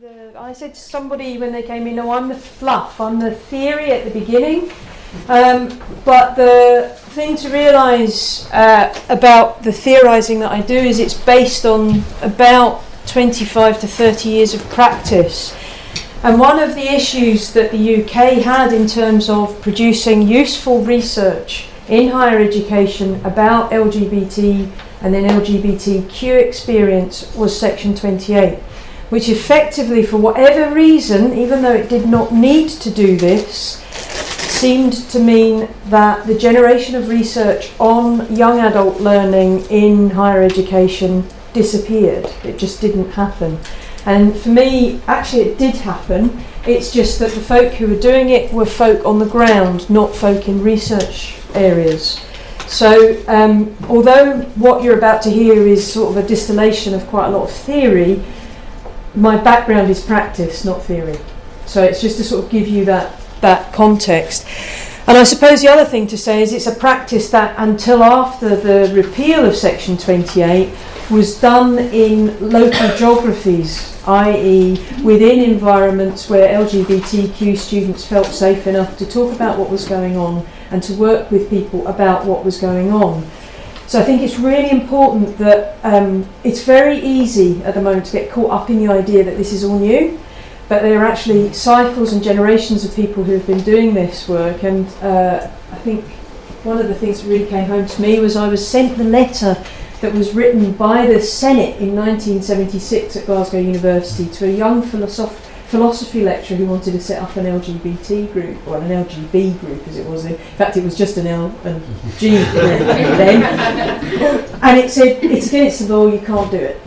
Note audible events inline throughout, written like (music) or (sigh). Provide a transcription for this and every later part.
The, I said to somebody when they came in, "No, I'm the fluff. I'm the theory at the beginning." Um, but the thing to realise uh, about the theorising that I do is it's based on about 25 to 30 years of practice. And one of the issues that the UK had in terms of producing useful research in higher education about LGBT and then LGBTQ experience was Section 28, which effectively, for whatever reason, even though it did not need to do this, seemed to mean that the generation of research on young adult learning in higher education disappeared. It just didn't happen. And for me, actually, it did happen. It's just that the folk who were doing it were folk on the ground, not folk in research areas. So, um, although what you're about to hear is sort of a distillation of quite a lot of theory, my background is practice, not theory. So, it's just to sort of give you that, that context. And I suppose the other thing to say is it's a practice that until after the repeal of Section 28 was done in local geographies, i.e., within environments where LGBTQ students felt safe enough to talk about what was going on and to work with people about what was going on. So I think it's really important that um, it's very easy at the moment to get caught up in the idea that this is all new, but there are actually cycles and generations of people who have been doing this work. And uh, I think one of the things that really came home to me was I was sent the letter that was written by the Senate in 1976 at Glasgow University to a young philosoph- philosophy lecturer who wanted to set up an LGBT group, or an LGB group as it was then. In fact, it was just an L and G then. (laughs) And it said, it's against the law, you can't do it.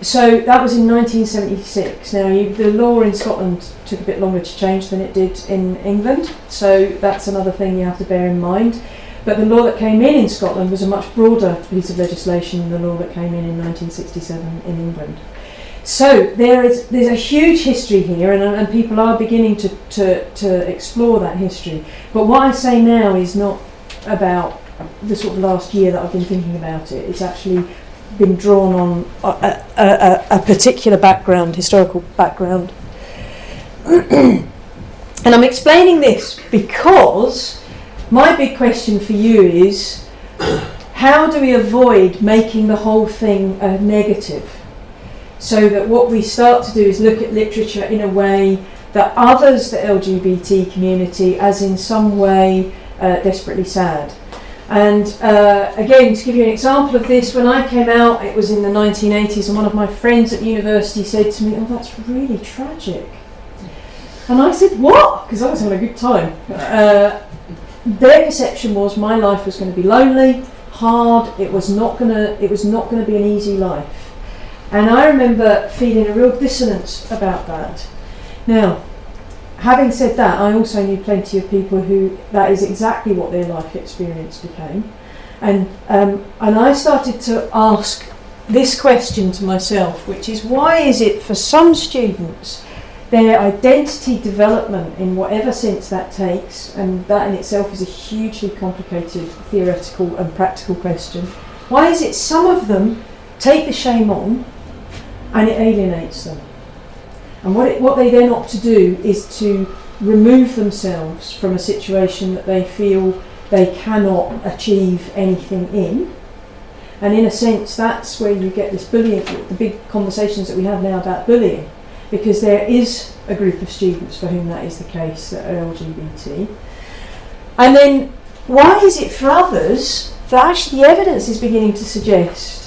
So that was in 1976. Now, you, the law in Scotland took a bit longer to change than it did in England, so that's another thing you have to bear in mind. But the law that came in in Scotland was a much broader piece of legislation than the law that came in in 1967 in England. So there is there's a huge history here, and, and people are beginning to, to, to explore that history. But what I say now is not about the sort of last year that I've been thinking about it. It's actually been drawn on a, a, a, particular background, historical background. (clears throat) and I'm explaining this because my big question for you is how do we avoid making the whole thing a negative? So that what we start to do is look at literature in a way that others the LGBT community as in some way uh, desperately sad. And uh, again, to give you an example of this, when I came out, it was in the 1980s, and one of my friends at university said to me, Oh, that's really tragic. And I said, What? Because I was having a good time. Uh, their perception was my life was going to be lonely, hard. It was not going to. It was not going to be an easy life. And I remember feeling a real dissonance about that. Now, having said that, I also knew plenty of people who that is exactly what their life experience became. And um, and I started to ask this question to myself, which is why is it for some students their identity development in whatever sense that takes, and that in itself is a hugely complicated theoretical and practical question. Why is it some of them take the shame on and it alienates them? And what, it, what they then opt to do is to remove themselves from a situation that they feel they cannot achieve anything in. And in a sense, that's where you get this bullying, the big conversations that we have now about bullying because there is a group of students for whom that is the case that are LGBT. And then, why is it for others that actually the evidence is beginning to suggest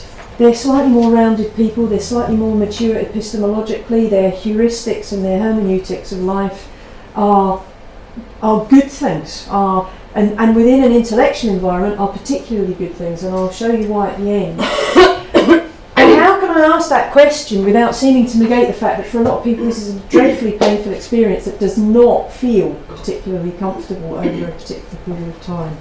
they're slightly more rounded people, they're slightly more mature epistemologically, their heuristics and their hermeneutics of life are, are good things, are, and, and within an intellectual environment are particularly good things, and I'll show you why at the end. (coughs) And how can I ask that question without seeming to negate the fact that for a lot of people this is a dreadfully painful experience that does not feel particularly comfortable over a particular period of time.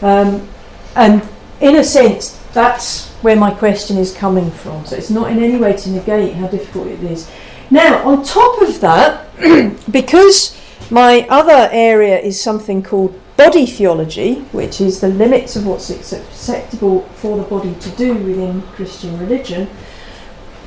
Um, and in a sense, that's where my question is coming from. So it's not in any way to negate how difficult it is. Now, on top of that, (clears throat) because my other area is something called body theology, which is the limits of what's acceptable for the body to do within Christian religion,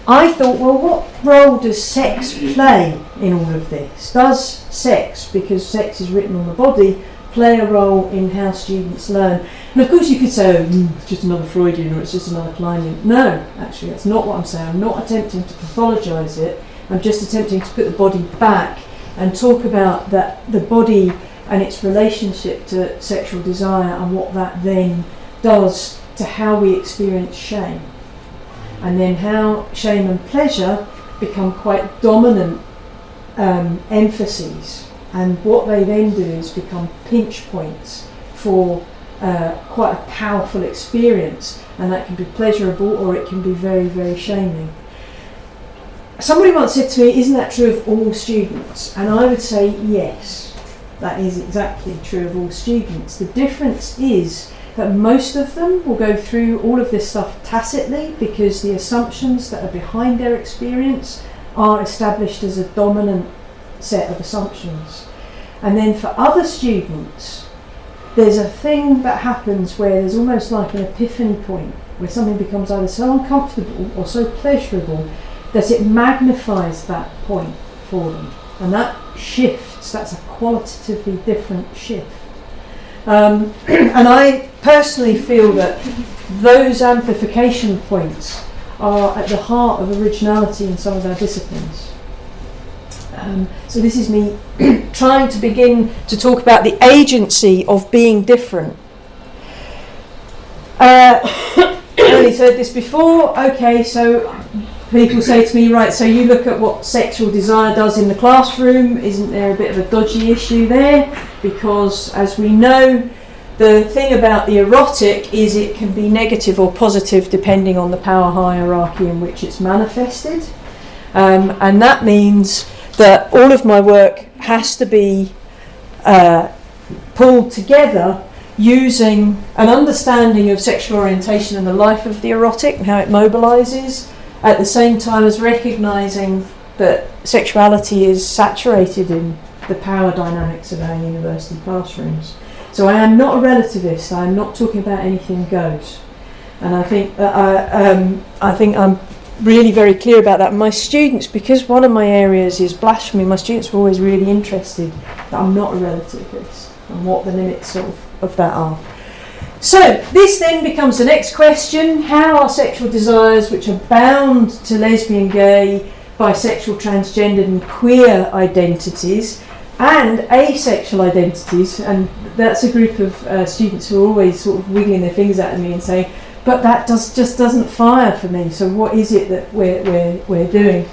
I thought, well, what role does sex play in all of this? Does sex, because sex is written on the body, play a role in how students learn? And of course, you could say, oh, mm, it's just another Freudian or it's just another Kleinian. No, actually, that's not what I'm saying. I'm not attempting to pathologise it. I'm just attempting to put the body back and talk about that the body and its relationship to sexual desire and what that then does to how we experience shame. And then how shame and pleasure become quite dominant um, emphases. And what they then do is become pinch points for uh, quite a powerful experience. And that can be pleasurable or it can be very, very shaming. Somebody once said to me, Isn't that true of all students? And I would say, Yes that is exactly true of all students. The difference is that most of them will go through all of this stuff tacitly because the assumptions that are behind their experience are established as a dominant set of assumptions. And then for other students, there's a thing that happens where there's almost like an epiphany point where something becomes either so uncomfortable or so pleasurable that it magnifies that point for them. And that shifts, that's a qualitatively different shift. Um, (clears throat) and I personally feel that those amplification points are at the heart of originality in some of our disciplines. Um, so, this is me (clears throat) trying to begin to talk about the agency of being different. Uh, (coughs) already said this before. Okay, so people say to me, right, so you look at what sexual desire does in the classroom, isn't there a bit of a dodgy issue there? Because as we know, the thing about the erotic is it can be negative or positive depending on the power hierarchy in which it's manifested. Um, and that means that all of my work has to be uh, pulled together using an understanding of sexual orientation and the life of the erotic and how it mobilizes at the same time as recognizing that sexuality is saturated in the power dynamics of our university classrooms. So I am not a relativist. I am not talking about anything goes, and I think that I, um, I think I'm really very clear about that. My students, because one of my areas is blasphemy, my students were always really interested that I'm not a relativist and what the limits of, of that are. So, this then becomes the next question how are sexual desires, which are bound to lesbian, gay, bisexual, transgendered, and queer identities, and asexual identities, and that's a group of uh, students who are always sort of wiggling their fingers at me and saying, but that does, just doesn't fire for me, so what is it that we're, we're, we're doing?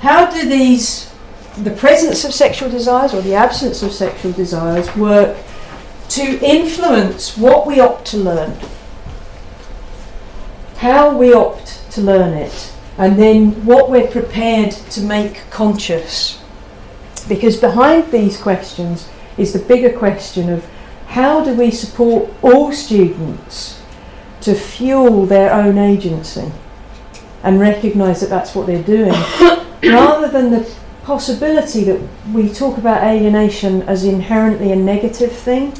How do these, the presence of sexual desires or the absence of sexual desires, work to influence what we opt to learn, how we opt to learn it, and then what we're prepared to make conscious. Because behind these questions is the bigger question of how do we support all students to fuel their own agency and recognise that that's what they're doing, (coughs) rather than the possibility that we talk about alienation as inherently a negative thing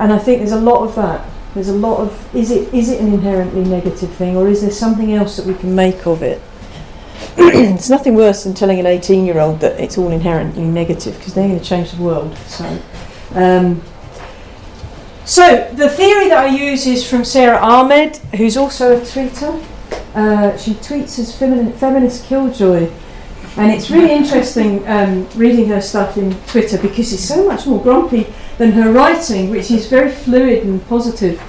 and I think there's a lot of that. There's a lot of is it is it an inherently negative thing or is there something else that we can make of it? (coughs) it's nothing worse than telling an 18 year old that it's all inherently negative because they're going to change the world. So, um, so the theory that I use is from Sara Ahmed, who's also a tweeter. Uh, she tweets as feminist killjoy, and it's really interesting um, reading her stuff in Twitter because it's so much more grumpy than her writing, which is very fluid and positive.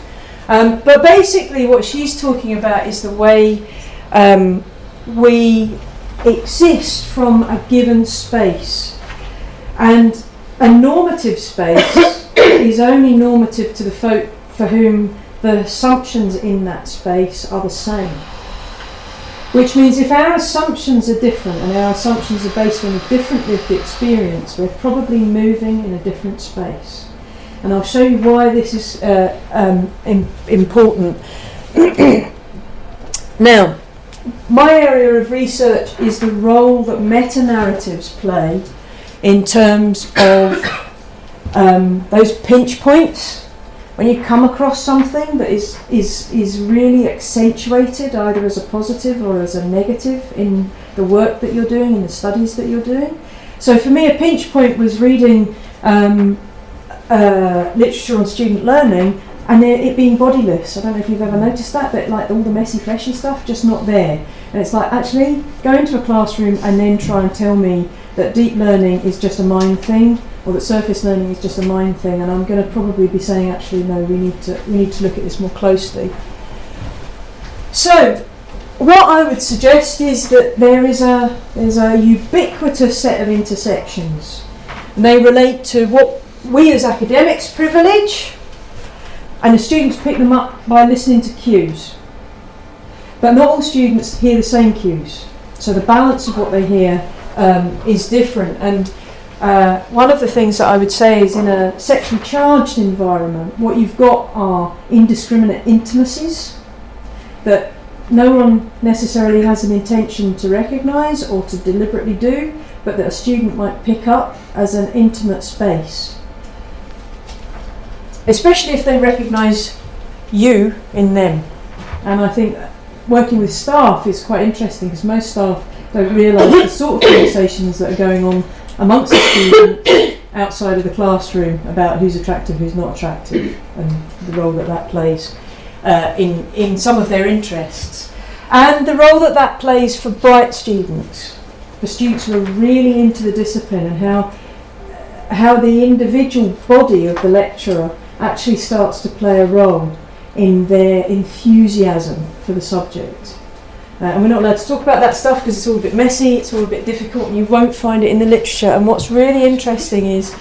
Um, but basically, what she's talking about is the way um, we exist from a given space. And a normative space is only normative to the folk for whom the assumptions in that space are the same. Which means if our assumptions are different and our assumptions are based on a different lived experience, we're probably moving in a different space. And I'll show you why this is uh, um, Im- important. (clears throat) now, my area of research is the role that meta narratives play in terms of um, those pinch points when you come across something that is, is, is really accentuated either as a positive or as a negative in the work that you're doing, in the studies that you're doing. So for me, a pinch point was reading um, uh, literature on student learning and it, it, being bodiless. I don't know if you've ever noticed that, but like all the messy, fleshy stuff, just not there. And it's like actually go into a classroom and then try and tell me that deep learning is just a mind thing or that surface learning is just a mind thing, and I'm going to probably be saying actually no, we need to we need to look at this more closely. So, what I would suggest is that there is a there's a ubiquitous set of intersections, and they relate to what we as academics privilege, and the students pick them up by listening to cues. But not all students hear the same cues, so the balance of what they hear um, is different and uh, one of the things that I would say is in a sexually charged environment, what you've got are indiscriminate intimacies that no one necessarily has an intention to recognise or to deliberately do, but that a student might pick up as an intimate space. Especially if they recognise you in them. And I think working with staff is quite interesting because most staff don't realise the sort of conversations that are going on amongst the students outside of the classroom about who's attractive, who's not attractive, and the role that that plays uh, in, in some of their interests. And the role that that plays for bright students, for students who are really into the discipline, and how, how the individual body of the lecturer actually starts to play a role in their enthusiasm for the subject. Uh, and we're not allowed to talk about that stuff because it's all a bit messy, it's all a bit difficult, and you won't find it in the literature. And what's really interesting is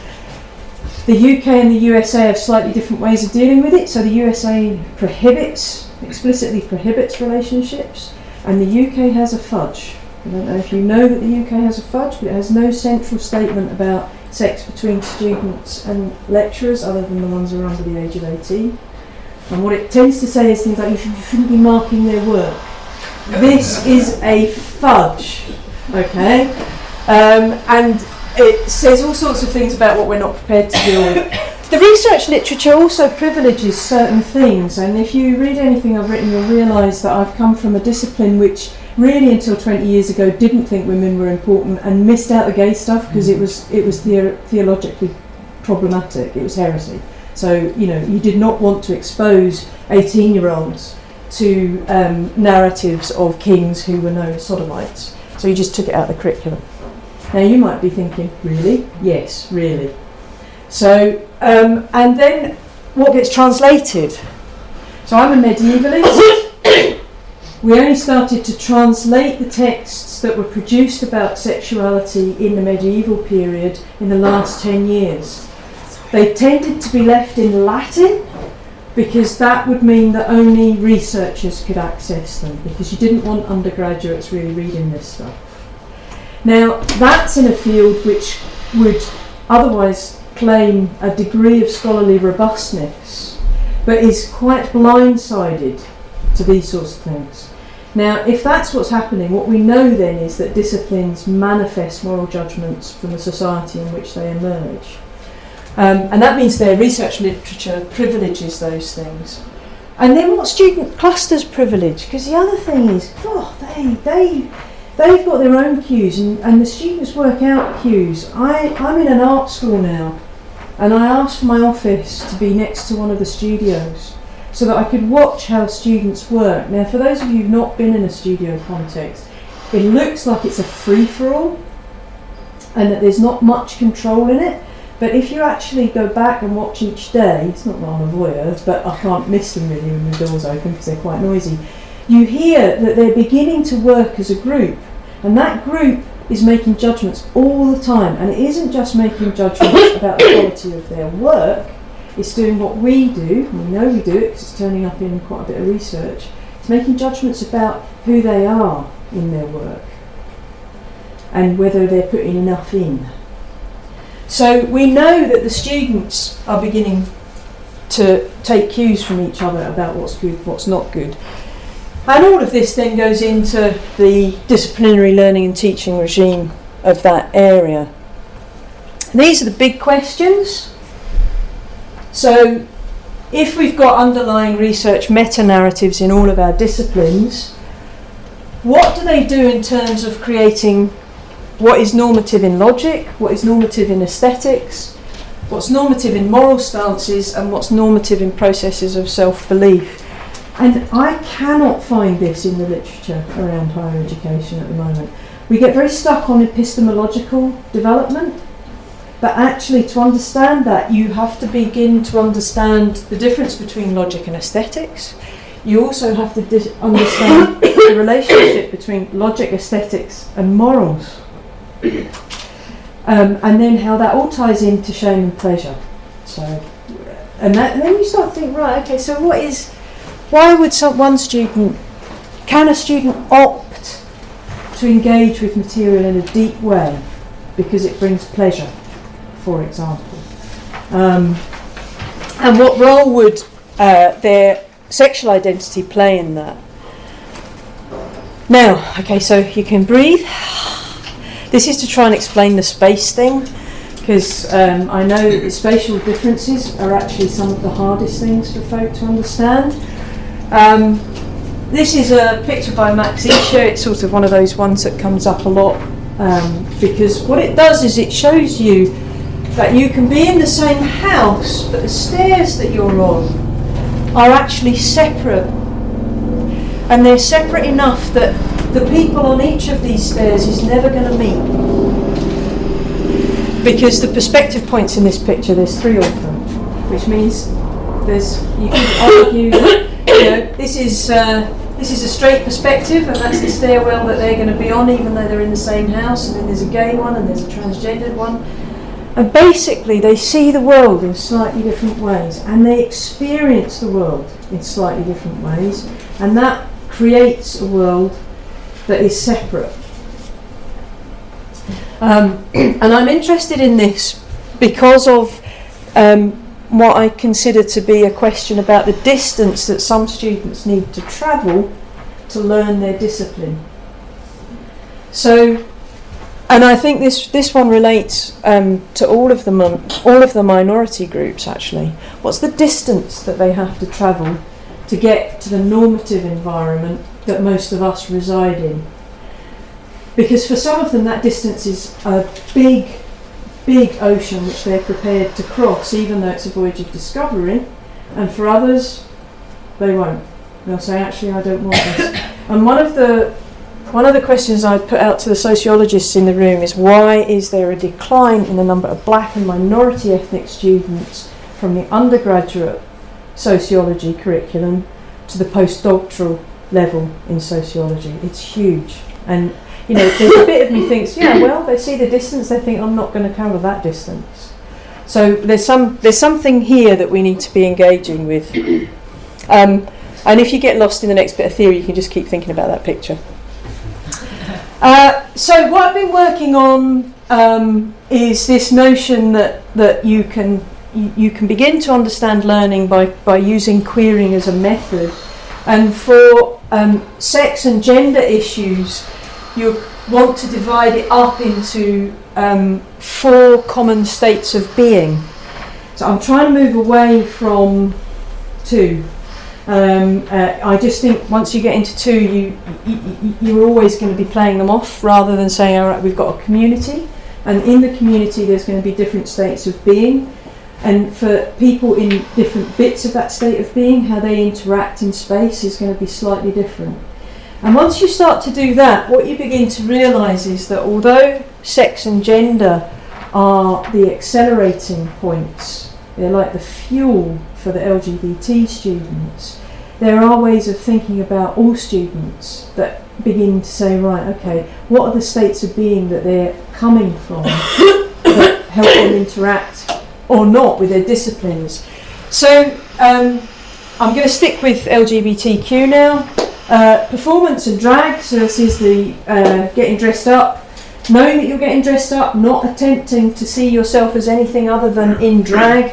the UK and the USA have slightly different ways of dealing with it. So the USA prohibits, explicitly prohibits relationships, and the UK has a fudge. I don't know if you know that the UK has a fudge, but it has no central statement about sex between students and lecturers other than the ones who are under the age of 18. And what it tends to say is things like you, should, you shouldn't be marking their work this is a fudge, okay? Um, and it says all sorts of things about what we're not prepared to deal with. The research literature also privileges certain things, and if you read anything I've written, you'll realise that I've come from a discipline which really until 20 years ago didn't think women were important and missed out the gay stuff because it was it was the- theologically problematic. It was heresy. So you know you did not want to expose 18 year olds to um, narratives of kings who were known as sodomites. So you just took it out of the curriculum. Now you might be thinking, really? Yes, really. So, um, and then what gets translated? So I'm a medievalist. (coughs) we only started to translate the texts that were produced about sexuality in the medieval period in the last 10 years. They tended to be left in Latin because that would mean that only researchers could access them because you didn't want undergraduates really reading this stuff. Now, that's in a field which would otherwise claim a degree of scholarly robustness, but is quite blindsided to these sorts of things. Now, if that's what's happening, what we know then is that disciplines manifest moral judgments from the society in which they emerge. Um, and that means their research literature privileges those things. And then what student clusters privilege? Because the other thing is, oh, they, they, they've got their own cues and, and the students work out cues. I, I'm in an art school now and I asked for my office to be next to one of the studios so that I could watch how students work. Now, for those of you who've not been in a studio context, it looks like it's a free for all and that there's not much control in it. But if you actually go back and watch each day, it's not that I'm a voyeur, but I can't miss them really when the doors open because they're quite noisy. You hear that they're beginning to work as a group, and that group is making judgments all the time. And it isn't just making judgments (coughs) about the quality of their work, it's doing what we do, we know we do it because it's turning up in quite a bit of research. It's making judgments about who they are in their work and whether they're putting enough in. So we know that the students are beginning to take cues from each other about what's good, what's not good. And all of this then goes into the disciplinary learning and teaching regime of that area. These are the big questions. So, if we've got underlying research meta narratives in all of our disciplines, what do they do in terms of creating what is normative in logic, what is normative in aesthetics, what's normative in moral stances, and what's normative in processes of self belief? And I cannot find this in the literature around higher education at the moment. We get very stuck on epistemological development but actually, to understand that, you have to begin to understand the difference between logic and aesthetics. You also have to dis- understand (coughs) the relationship between logic, aesthetics, and morals. Um, and then how that all ties into shame and pleasure. So, and, that, and then you start to think, right, okay, so what is, why would some, one student, can a student opt to engage with material in a deep way because it brings pleasure? for example. Um, and what role would uh, their sexual identity play in that? Now, okay, so you can breathe. This is to try and explain the space thing, because um, I know that the spatial differences are actually some of the hardest things for folk to understand. Um, this is a picture by Max Escher. It's sort of one of those ones that comes up a lot um, because what it does is it shows you that you can be in the same house, but the stairs that you're on are actually separate. And they're separate enough that the people on each of these stairs is never going to meet. Because the perspective points in this picture, there's three of them, which means there's you could argue, you know, this is uh, this is a straight perspective, and that's the stairwell that they're going to be on, even though they're in the same house. And then there's a gay one, and there's a transgendered one, and basically, they see the world in slightly different ways and they experience the world in slightly different ways, and that creates a world that is separate. Um, (clears throat) and I'm interested in this because of um, what I consider to be a question about the distance that some students need to travel to learn their discipline. So, and I think this this one relates um, to all of the mon- all of the minority groups. Actually, what's the distance that they have to travel to get to the normative environment that most of us reside in? Because for some of them, that distance is a big, big ocean which they're prepared to cross, even though it's a voyage of discovery. And for others, they won't. They'll say, "Actually, I don't want this." (coughs) And one of the one of the questions I'd put out to the sociologists in the room is why is there a decline in the number of black and minority ethnic students from the undergraduate sociology curriculum to the postdoctoral level in sociology? It's huge. And you know, there's a bit of me thinks, yeah, (coughs) well, they see the distance, they think I'm not going to cover that distance. So there's some there's something here that we need to be engaging with. (coughs) Um, and if you get lost in the next bit of theory, you can just keep thinking about that picture. (laughs) Uh, so what I've been working on um, is this notion that that you can you, you, can begin to understand learning by by using queering as a method, and for um, sex and gender issues, you want to divide it up into um, four common states of being. So I'm trying to move away from two. Um, uh, I just think once you get into two, you, you you're always going to be playing them off rather than saying, all right, we've got a community, and in the community there's going to be different states of being, and for people in different bits of that state of being, how they interact in space is going to be slightly different. And once you start to do that, what you begin to realise is that although sex and gender are the accelerating points, they're like the fuel for the LGBT students, there are ways of thinking about all students that begin to say, right, okay, what are the states of being that they're coming from that help them interact or not with their disciplines? So um, I'm going to stick with LGBTQ now. Uh, performance and drag, so this is the uh, getting dressed up, knowing that you're getting dressed up, not attempting to see yourself as anything other than in drag.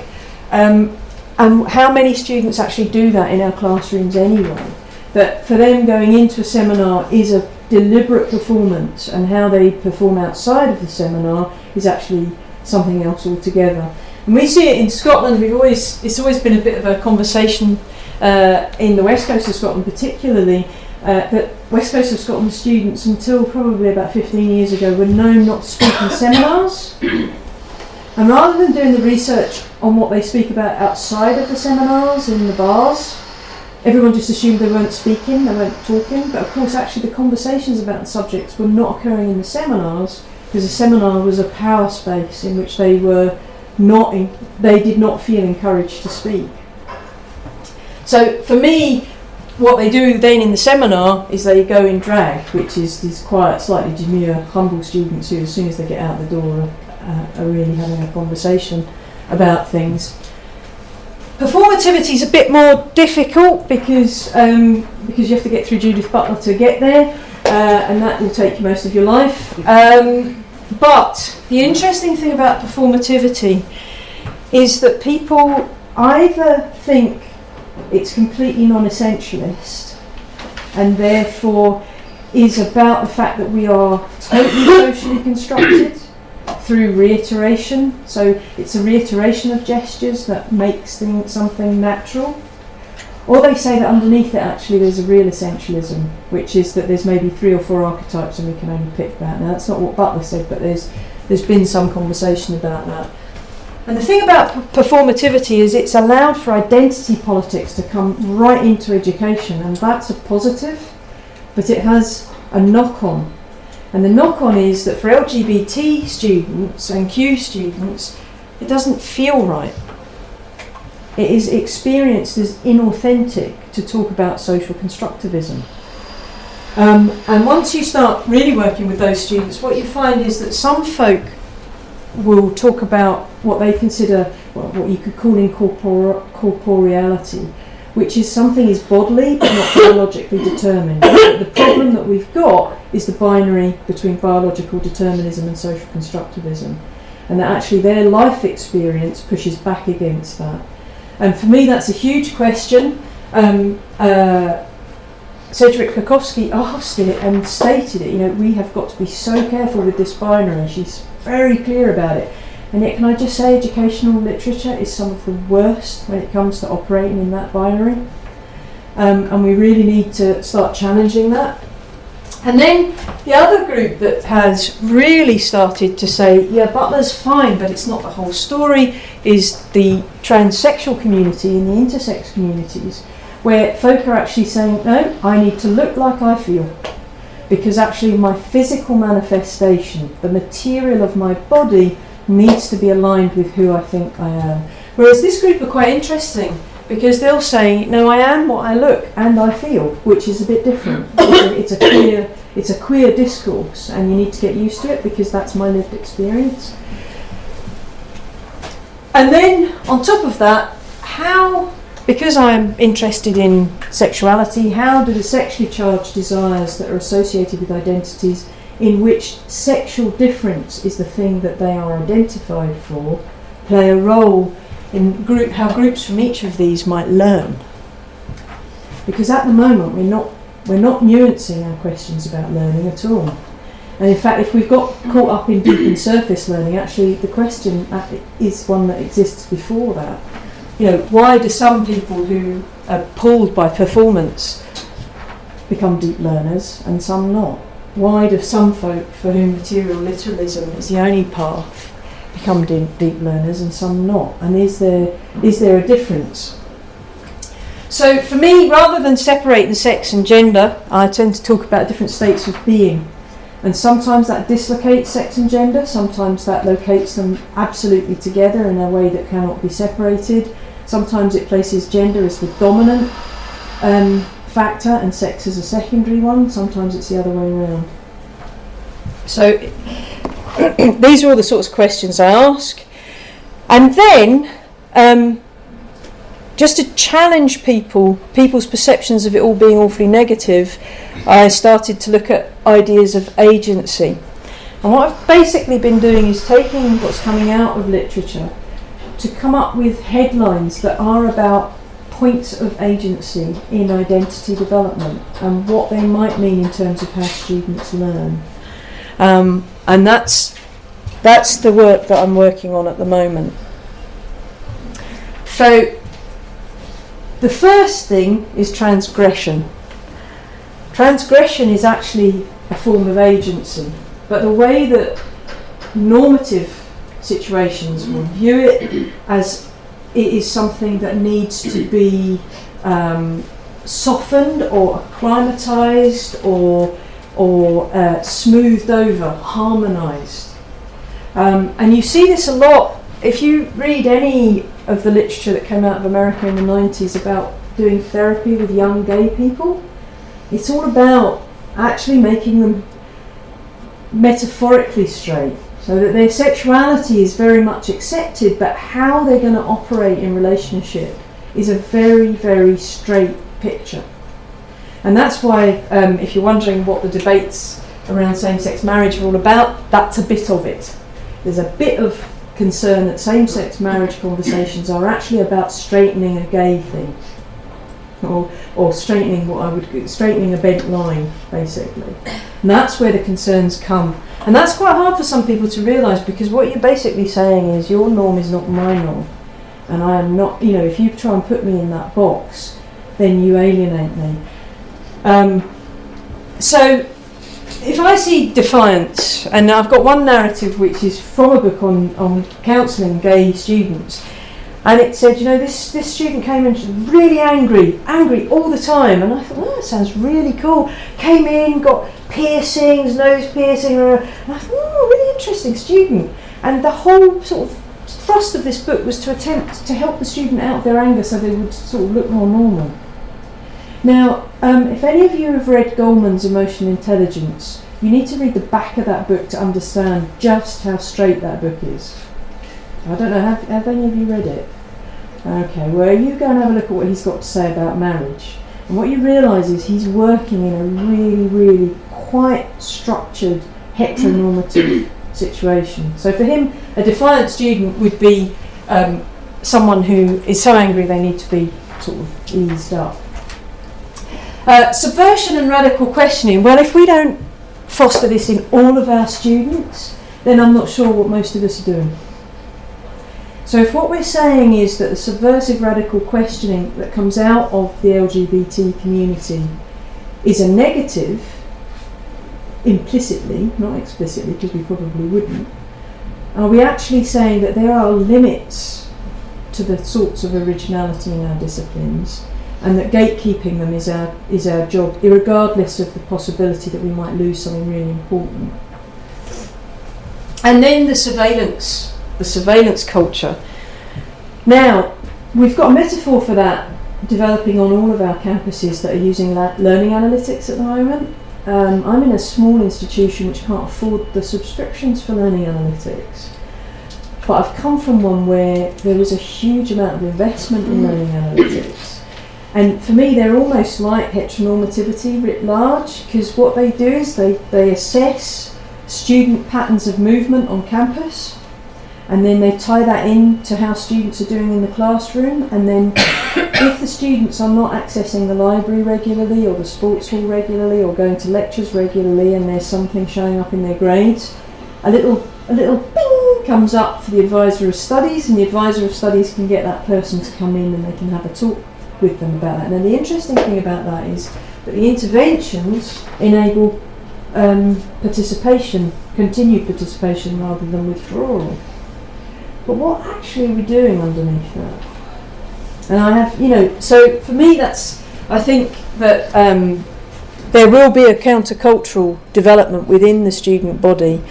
Um, and how many students actually do that in our classrooms anyway? That for them going into a seminar is a deliberate performance, and how they perform outside of the seminar is actually something else altogether. And we see it in Scotland. We've always it's always been a bit of a conversation uh, in the west coast of Scotland, particularly. Uh, that west coast of Scotland students, until probably about 15 years ago, were known not to speak in seminars. And rather than doing the research on what they speak about outside of the seminars in the bars, everyone just assumed they weren't speaking, they weren't talking. But of course, actually, the conversations about the subjects were not occurring in the seminars because the seminar was a power space in which they were not, in, they did not feel encouraged to speak. So for me, what they do then in the seminar is they go in drag, which is these quiet, slightly demure, humble students who, as soon as they get out the door, are, uh, are really having a conversation about things. Performativity is a bit more difficult because um, because you have to get through Judith Butler to get there, uh, and that will take you most of your life. Um, but the interesting thing about performativity is that people either think it's completely non-essentialist and therefore is about the fact that we are totally (coughs) socially constructed through reiteration. So it's a reiteration of gestures that makes things, something natural. Or they say that underneath it actually there's a real essentialism, which is that there's maybe three or four archetypes and we can only pick that. Now that's not what Butler said, but there's there's been some conversation about that. And the thing about performativity is it's allowed for identity politics to come right into education, and that's a positive, but it has a knock on and the knock on is that for LGBT students and Q students, it doesn't feel right. It is experienced as inauthentic to talk about social constructivism. Um, and once you start really working with those students, what you find is that some folk will talk about what they consider well, what you could call incorpor- corporeality, which is something is bodily but not biologically determined. the problem that we've got is the binary between biological determinism and social constructivism, and that actually their life experience pushes back against that. And for me, that's a huge question. Um, uh, Sedgwick Kosofsky asked it and stated it. You know, we have got to be so careful with this binary. She's very clear about it. And yet, can I just say, educational literature is some of the worst when it comes to operating in that binary. Um, and we really need to start challenging that. And then the other group that has really started to say, yeah, Butler's fine, but it's not the whole story, is the transsexual community and the intersex communities, where folk are actually saying, no, I need to look like I feel. Because actually, my physical manifestation, the material of my body, needs to be aligned with who I think I am. Whereas this group are quite interesting because they'll say, "No, I am what I look and I feel," which is a bit different. it's, a, queer, it's a queer discourse, and you need to get used to it because that's my lived experience. And then on top of that, how, because I'm interested in sexuality, how do the sexually charged desires that are associated with identities in which sexual difference is the thing that they are identified for, play a role in group, how groups from each of these might learn. Because at the moment we're not, we're not nuancing our questions about learning at all. And in fact, if we've got caught up in deep and surface learning, actually the question uh, is one that exists before that. You know, why do some people who are pulled by performance become deep learners and some not? why do some folk for whom material literalism is the only path become deep, deep learners and some not? And is there is there a difference? So for me, rather than separating sex and gender, I tend to talk about different states of being. And sometimes that dislocates sex and gender, sometimes that locates them absolutely together in a way that cannot be separated. Sometimes it places gender as the dominant um, factor and sex is a secondary one. Sometimes it's the other way around. So (coughs) these are all the sorts of questions I ask. And then, um, just to challenge people, people's perceptions of it all being awfully negative, I started to look at ideas of agency. And what I've basically been doing is taking what's coming out of literature to come up with headlines that are about points of agency in identity development and what they might mean in terms of how students learn. Um, and that's, that's the work that I'm working on at the moment. So, the first thing is transgression. Transgression is actually a form of agency, but the way that normative situations will view it as it is something that needs to be um, softened or acclimatized or or uh, smoothed over, harmonized. Um, and you see this a lot if you read any of the literature that came out of America in the 90s about doing therapy with young gay people. It's all about actually making them metaphorically straight so that their sexuality is very much accepted, but how they're going to operate in relationship is a very, very straight picture. And that's why, um, if you're wondering what the debates around same sex marriage are all about, that's a bit of it. There's a bit of concern that same sex marriage conversations are actually about straightening a gay thing. Or, or straightening what I would straightening a bent line, basically. And that's where the concerns come. And that's quite hard for some people to realise because what you're basically saying is your norm is not my norm. And I am not, you know, if you try and put me in that box, then you alienate me. Um, so if I see defiance, and I've got one narrative which is from a book on, on counselling gay students, and it said, you know, this, this student came in really angry, angry all the time, and I thought, well, that sounds really cool. Came in, got piercings, nose piercing, and I thought, oh, really interesting student. And the whole sort of thrust of this book was to attempt to help the student out of their anger so they would sort of look more normal. Now, um, if any of you have read Goleman's Emotional Intelligence, you need to read the back of that book to understand just how straight that book is. I don't know, have, have any of you read it? Okay, well, you go and have a look at what he's got to say about marriage. And what you realise is he's working in a really, really quite structured heteronormative (coughs) situation. So for him, a defiant student would be um, someone who is so angry they need to be sort of eased up. Uh, subversion and radical questioning. Well, if we don't foster this in all of our students, then I'm not sure what most of us are doing. So, if what we're saying is that the subversive radical questioning that comes out of the LGBT community is a negative, implicitly, not explicitly, because we probably wouldn't, are we actually saying that there are limits to the sorts of originality in our disciplines? And that gatekeeping them is our is our job, regardless of the possibility that we might lose something really important. And then the surveillance, the surveillance culture. Now, we've got a metaphor for that developing on all of our campuses that are using learning analytics at the moment. Um, I'm in a small institution which can't afford the subscriptions for learning analytics. But I've come from one where there was a huge amount of investment in learning analytics and for me, they're almost like heteronormativity writ large because what they do is they, they assess student patterns of movement on campus and then they tie that in to how students are doing in the classroom. And then, (coughs) if the students are not accessing the library regularly or the sports hall regularly or going to lectures regularly, and there's something showing up in their grades, a little a little ping comes up for the advisor of studies, and the advisor of studies can get that person to come in and they can have a talk with them about that. Now, the interesting thing about that is that the interventions enable um, participation, continued participation rather than withdrawal. But what actually are we doing underneath that? And I have, you know, so for me, that's, I think that um, there will be a countercultural development within the student body,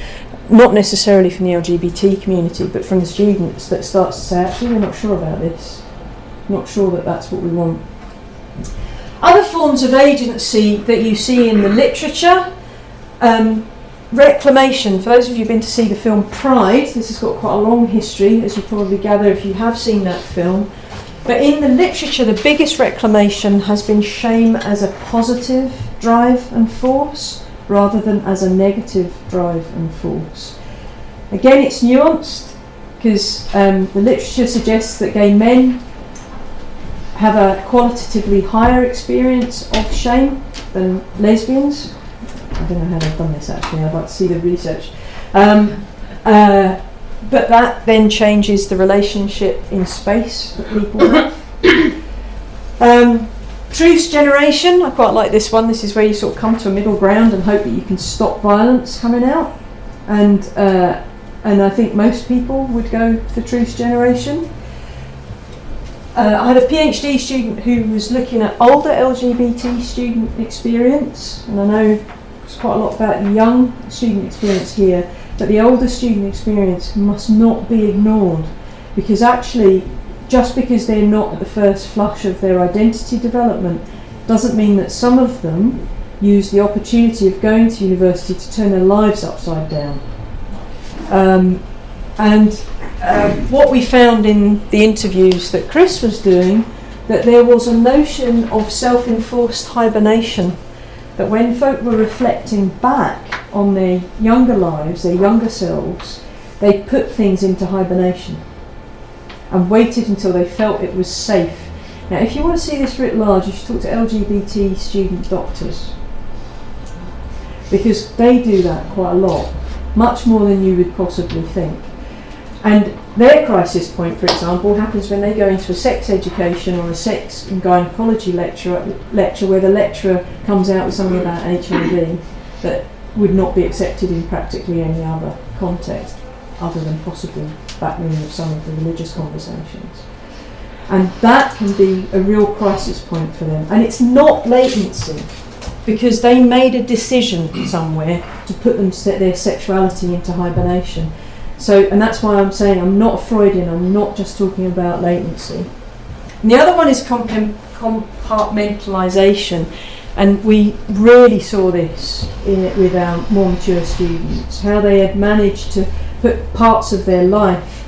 not necessarily from the LGBT community, but from the students that starts to say, actually, we're not sure about this not sure that that's what we want. Other forms of agency that you see in the literature, um, reclamation. For those of you who've been to see the film Pride, this has got quite a long history, as you probably gather if you have seen that film. But in the literature, the biggest reclamation has been shame as a positive drive and force rather than as a negative drive and force. Again, it's nuanced because um, the literature suggests that gay men have a qualitatively higher experience of shame than lesbians. I don't know how they've done this actually, I'd like to see the research. Um, uh, but that then changes the relationship in space that people have. Um, truth generation, I quite like this one. This is where you sort of come to a middle ground and hope that you can stop violence coming out. And uh, and I think most people would go for truth generation. Uh, I had a PhD student who was looking at older LGBT student experience, and I know it's quite a lot about young student experience here, but the older student experience must not be ignored because actually, just because they're not at the first flush of their identity development doesn't mean that some of them use the opportunity of going to university to turn their lives upside down. Um, and uh, what we found in the interviews that Chris was doing, that there was a notion of self enforced hibernation. That when folk were reflecting back on their younger lives, their younger selves, they put things into hibernation and waited until they felt it was safe. Now, if you want to see this writ large, you should talk to LGBT student doctors because they do that quite a lot much more than you would possibly think. And their crisis point, for example, happens when they go into a sex education or a sex and gynecology lecture, lecture where the lecturer comes out with something about HIV that would not be accepted in practically any other context, other than possibly backroom of some of the religious conversations. And that can be a real crisis point for them. And it's not latency because they made a decision somewhere to put them their sexuality into hibernation. So, and that's why I'm saying I'm not Freudian. I'm not just talking about latency. And the other one is compartmentalization, and we really saw this in, with our more mature students, how they had managed to put parts of their life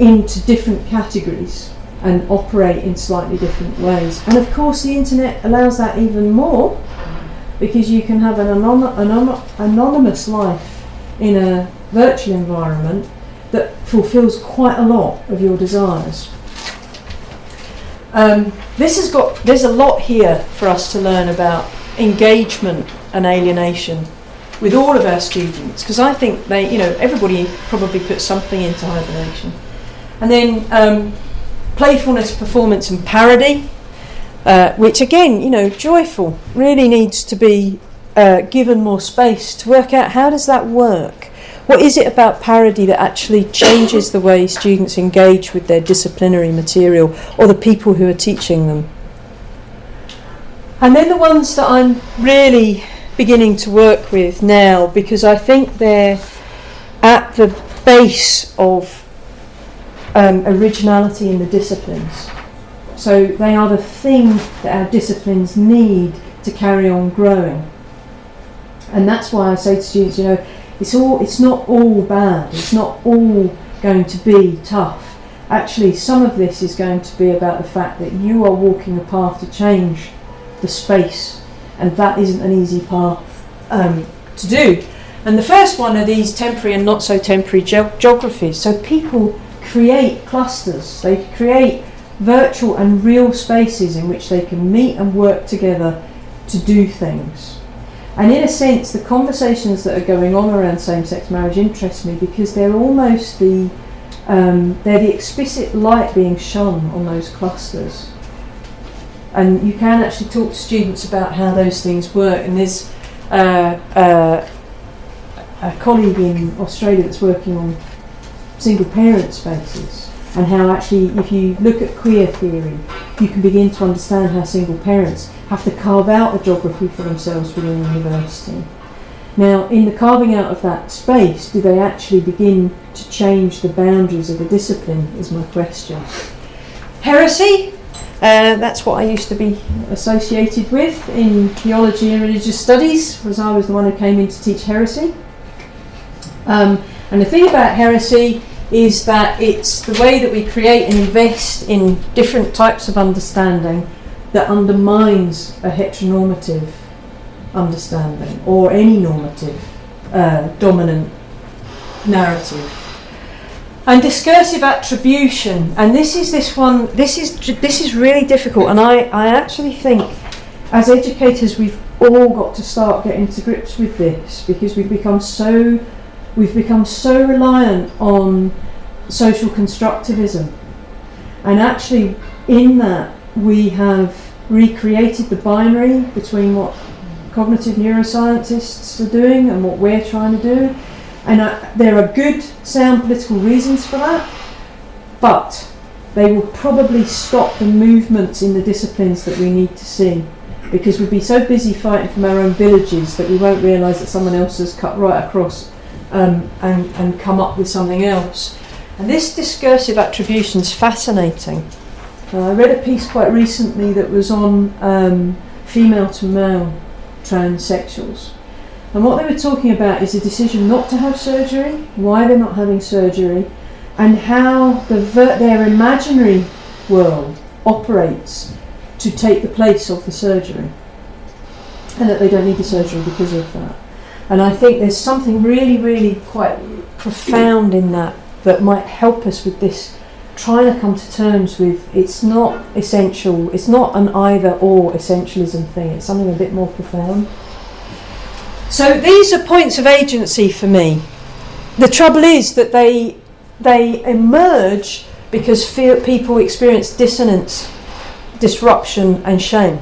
into different categories and operate in slightly different ways. And of course, the internet allows that even more because you can have an anon- anon- anonymous life in a virtual environment that fulfills quite a lot of your desires. Um, this has got there's a lot here for us to learn about engagement and alienation with all of our students because I think they you know everybody probably puts something into hibernation and then um, playfulness performance and parody uh, which again, you know, joyful really needs to be uh, given more space to work out how does that work. What is it about parody that actually changes the way students engage with their disciplinary material or the people who are teaching them? And then the ones that I'm really beginning to work with now because I think they're at the base of um, originality in the disciplines. So they are the thing that our disciplines need to carry on growing. And that's why I say to students, you know, it's all it's not all bad, it's not all going to be tough. Actually some of this is going to be about the fact that you are walking a path to change the space and that isn't an easy path um, to do. And the first one are these temporary and not so temporary ge- geographies. So people create clusters, they create virtual and real spaces in which they can meet and work together to do things. And in a sense, the conversations that are going on around same-sex marriage interest me because they're almost the um, they're the explicit light being shone on those clusters. And you can actually talk to students about how those things work. And there's uh, uh, a colleague in Australia that's working on single parent spaces and how actually, if you look at queer theory, you can begin to understand how single parents have to carve out a geography for themselves within the university. Now, in the carving out of that space, do they actually begin to change the boundaries of the discipline? Is my question. Heresy, uh, that's what I used to be associated with in theology and religious studies, was I was the one who came in to teach heresy. Um, and the thing about heresy is that it's the way that we create and invest in different types of understanding that undermines a heteronormative understanding or any normative uh, dominant narrative. And discursive attribution, and this is this one. This is this is really difficult, and I, I actually think, as educators, we've all got to start getting to grips with this because we've become so we've become so reliant on social constructivism. And actually, in that, we have recreated the binary between what cognitive neuroscientists are doing and what we're trying to do. And uh, there are good, sound political reasons for that, but they will probably stop the movements in the disciplines that we need to see because we'd be so busy fighting from our own villages that we won't realise that someone else has cut right across um, and, and come up with something else. And this discursive attribution is fascinating. Uh, I read a piece quite recently that was on um, female to male transsexuals. And what they were talking about is the decision not to have surgery, why they're not having surgery, and how the ver- their imaginary world operates to take the place of the surgery. And that they don't need the surgery because of that. And I think there's something really, really quite profound in that that might help us with this trying to come to terms with it's not essential, it's not an either or essentialism thing, it's something a bit more profound. So these are points of agency for me. The trouble is that they they emerge because feel, people experience dissonance, disruption, and shame.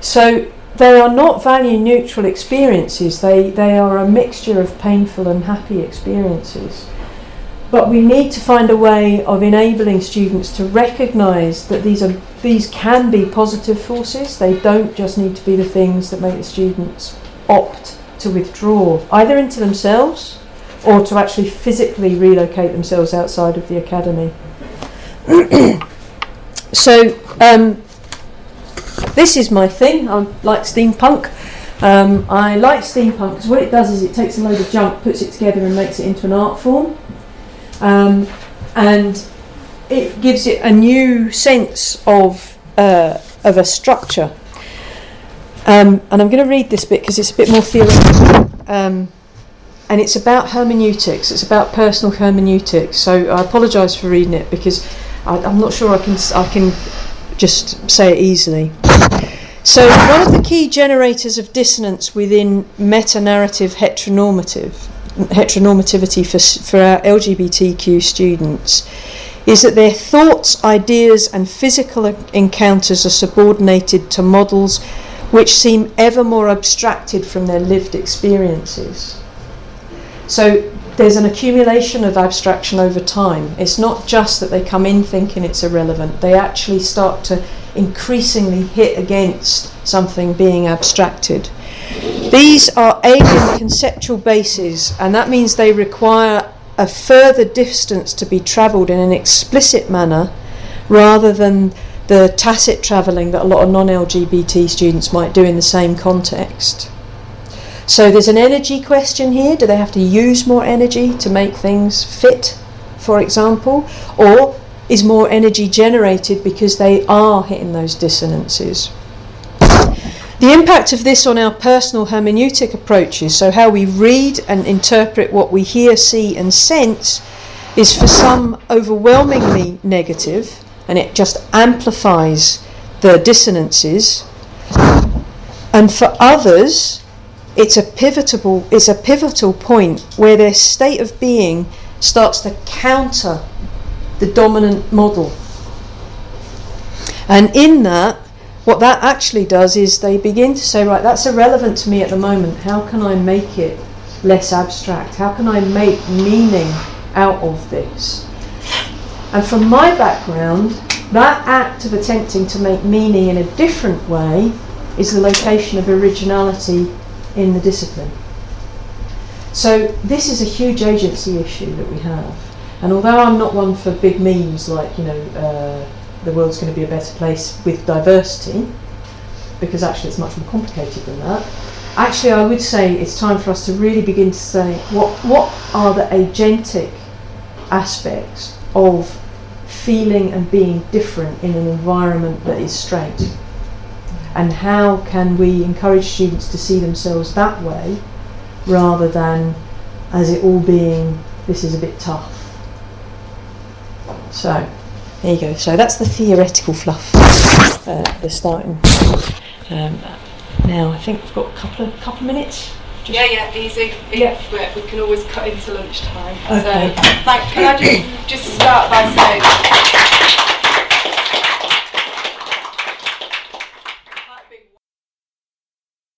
So they are not value neutral experiences, they, they are a mixture of painful and happy experiences. But we need to find a way of enabling students to recognise that these, are, these can be positive forces, they don't just need to be the things that make the students opt to withdraw, either into themselves or to actually physically relocate themselves outside of the academy. (clears throat) so, um, this is my thing. I like steampunk. Um, I like steampunk because what it does is it takes a load of junk, puts it together, and makes it into an art form. Um, and it gives it a new sense of, uh, of a structure. Um, and I'm going to read this bit because it's a bit more theoretical. Um, and it's about hermeneutics. It's about personal hermeneutics. So I apologise for reading it because I, am not sure I can I can just say it easily. So one of the key generators of dissonance within meta-narrative heteronormative heteronormativity for for uh, our LGBTQ students is that their thoughts, ideas, and physical encounters are subordinated to models which seem ever more abstracted from their lived experiences. So there's an accumulation of abstraction over time. It's not just that they come in thinking it's irrelevant, they actually start to increasingly hit against something being abstracted. These are alien conceptual bases, and that means they require a further distance to be travelled in an explicit manner rather than the tacit travelling that a lot of non LGBT students might do in the same context. So there's an energy question here. Do they have to use more energy to make things fit, for example? Or is more energy generated because they are hitting those dissonances? The impact of this on our personal hermeneutic approaches, so how we read and interpret what we hear, see, and sense, is for some overwhelmingly negative, and it just amplifies the dissonances. And for others, it's a pivotal it's a pivotal point where their state of being starts to counter the dominant model. And in that, what that actually does is they begin to say, right, that's irrelevant to me at the moment. How can I make it less abstract? How can I make meaning out of this? And from my background, that act of attempting to make meaning in a different way is the location of originality in the discipline. So this is a huge agency issue that we have. And although I'm not one for big memes like, you know, uh, the world's going to be a better place with diversity, because actually it's much more complicated than that, actually I would say it's time for us to really begin to say what, what are the agentic aspects of feeling and being different in an environment that is straight and how can we encourage students to see themselves that way rather than as it all being this is a bit tough. So there you go. So that's the theoretical fluff. Uh, the starting. Um, now I think we've got a couple of couple of minutes. Yeah, yeah, easy. Yeah. We, we can always cut into lunchtime. Okay. So, thank, can I just, just start by saying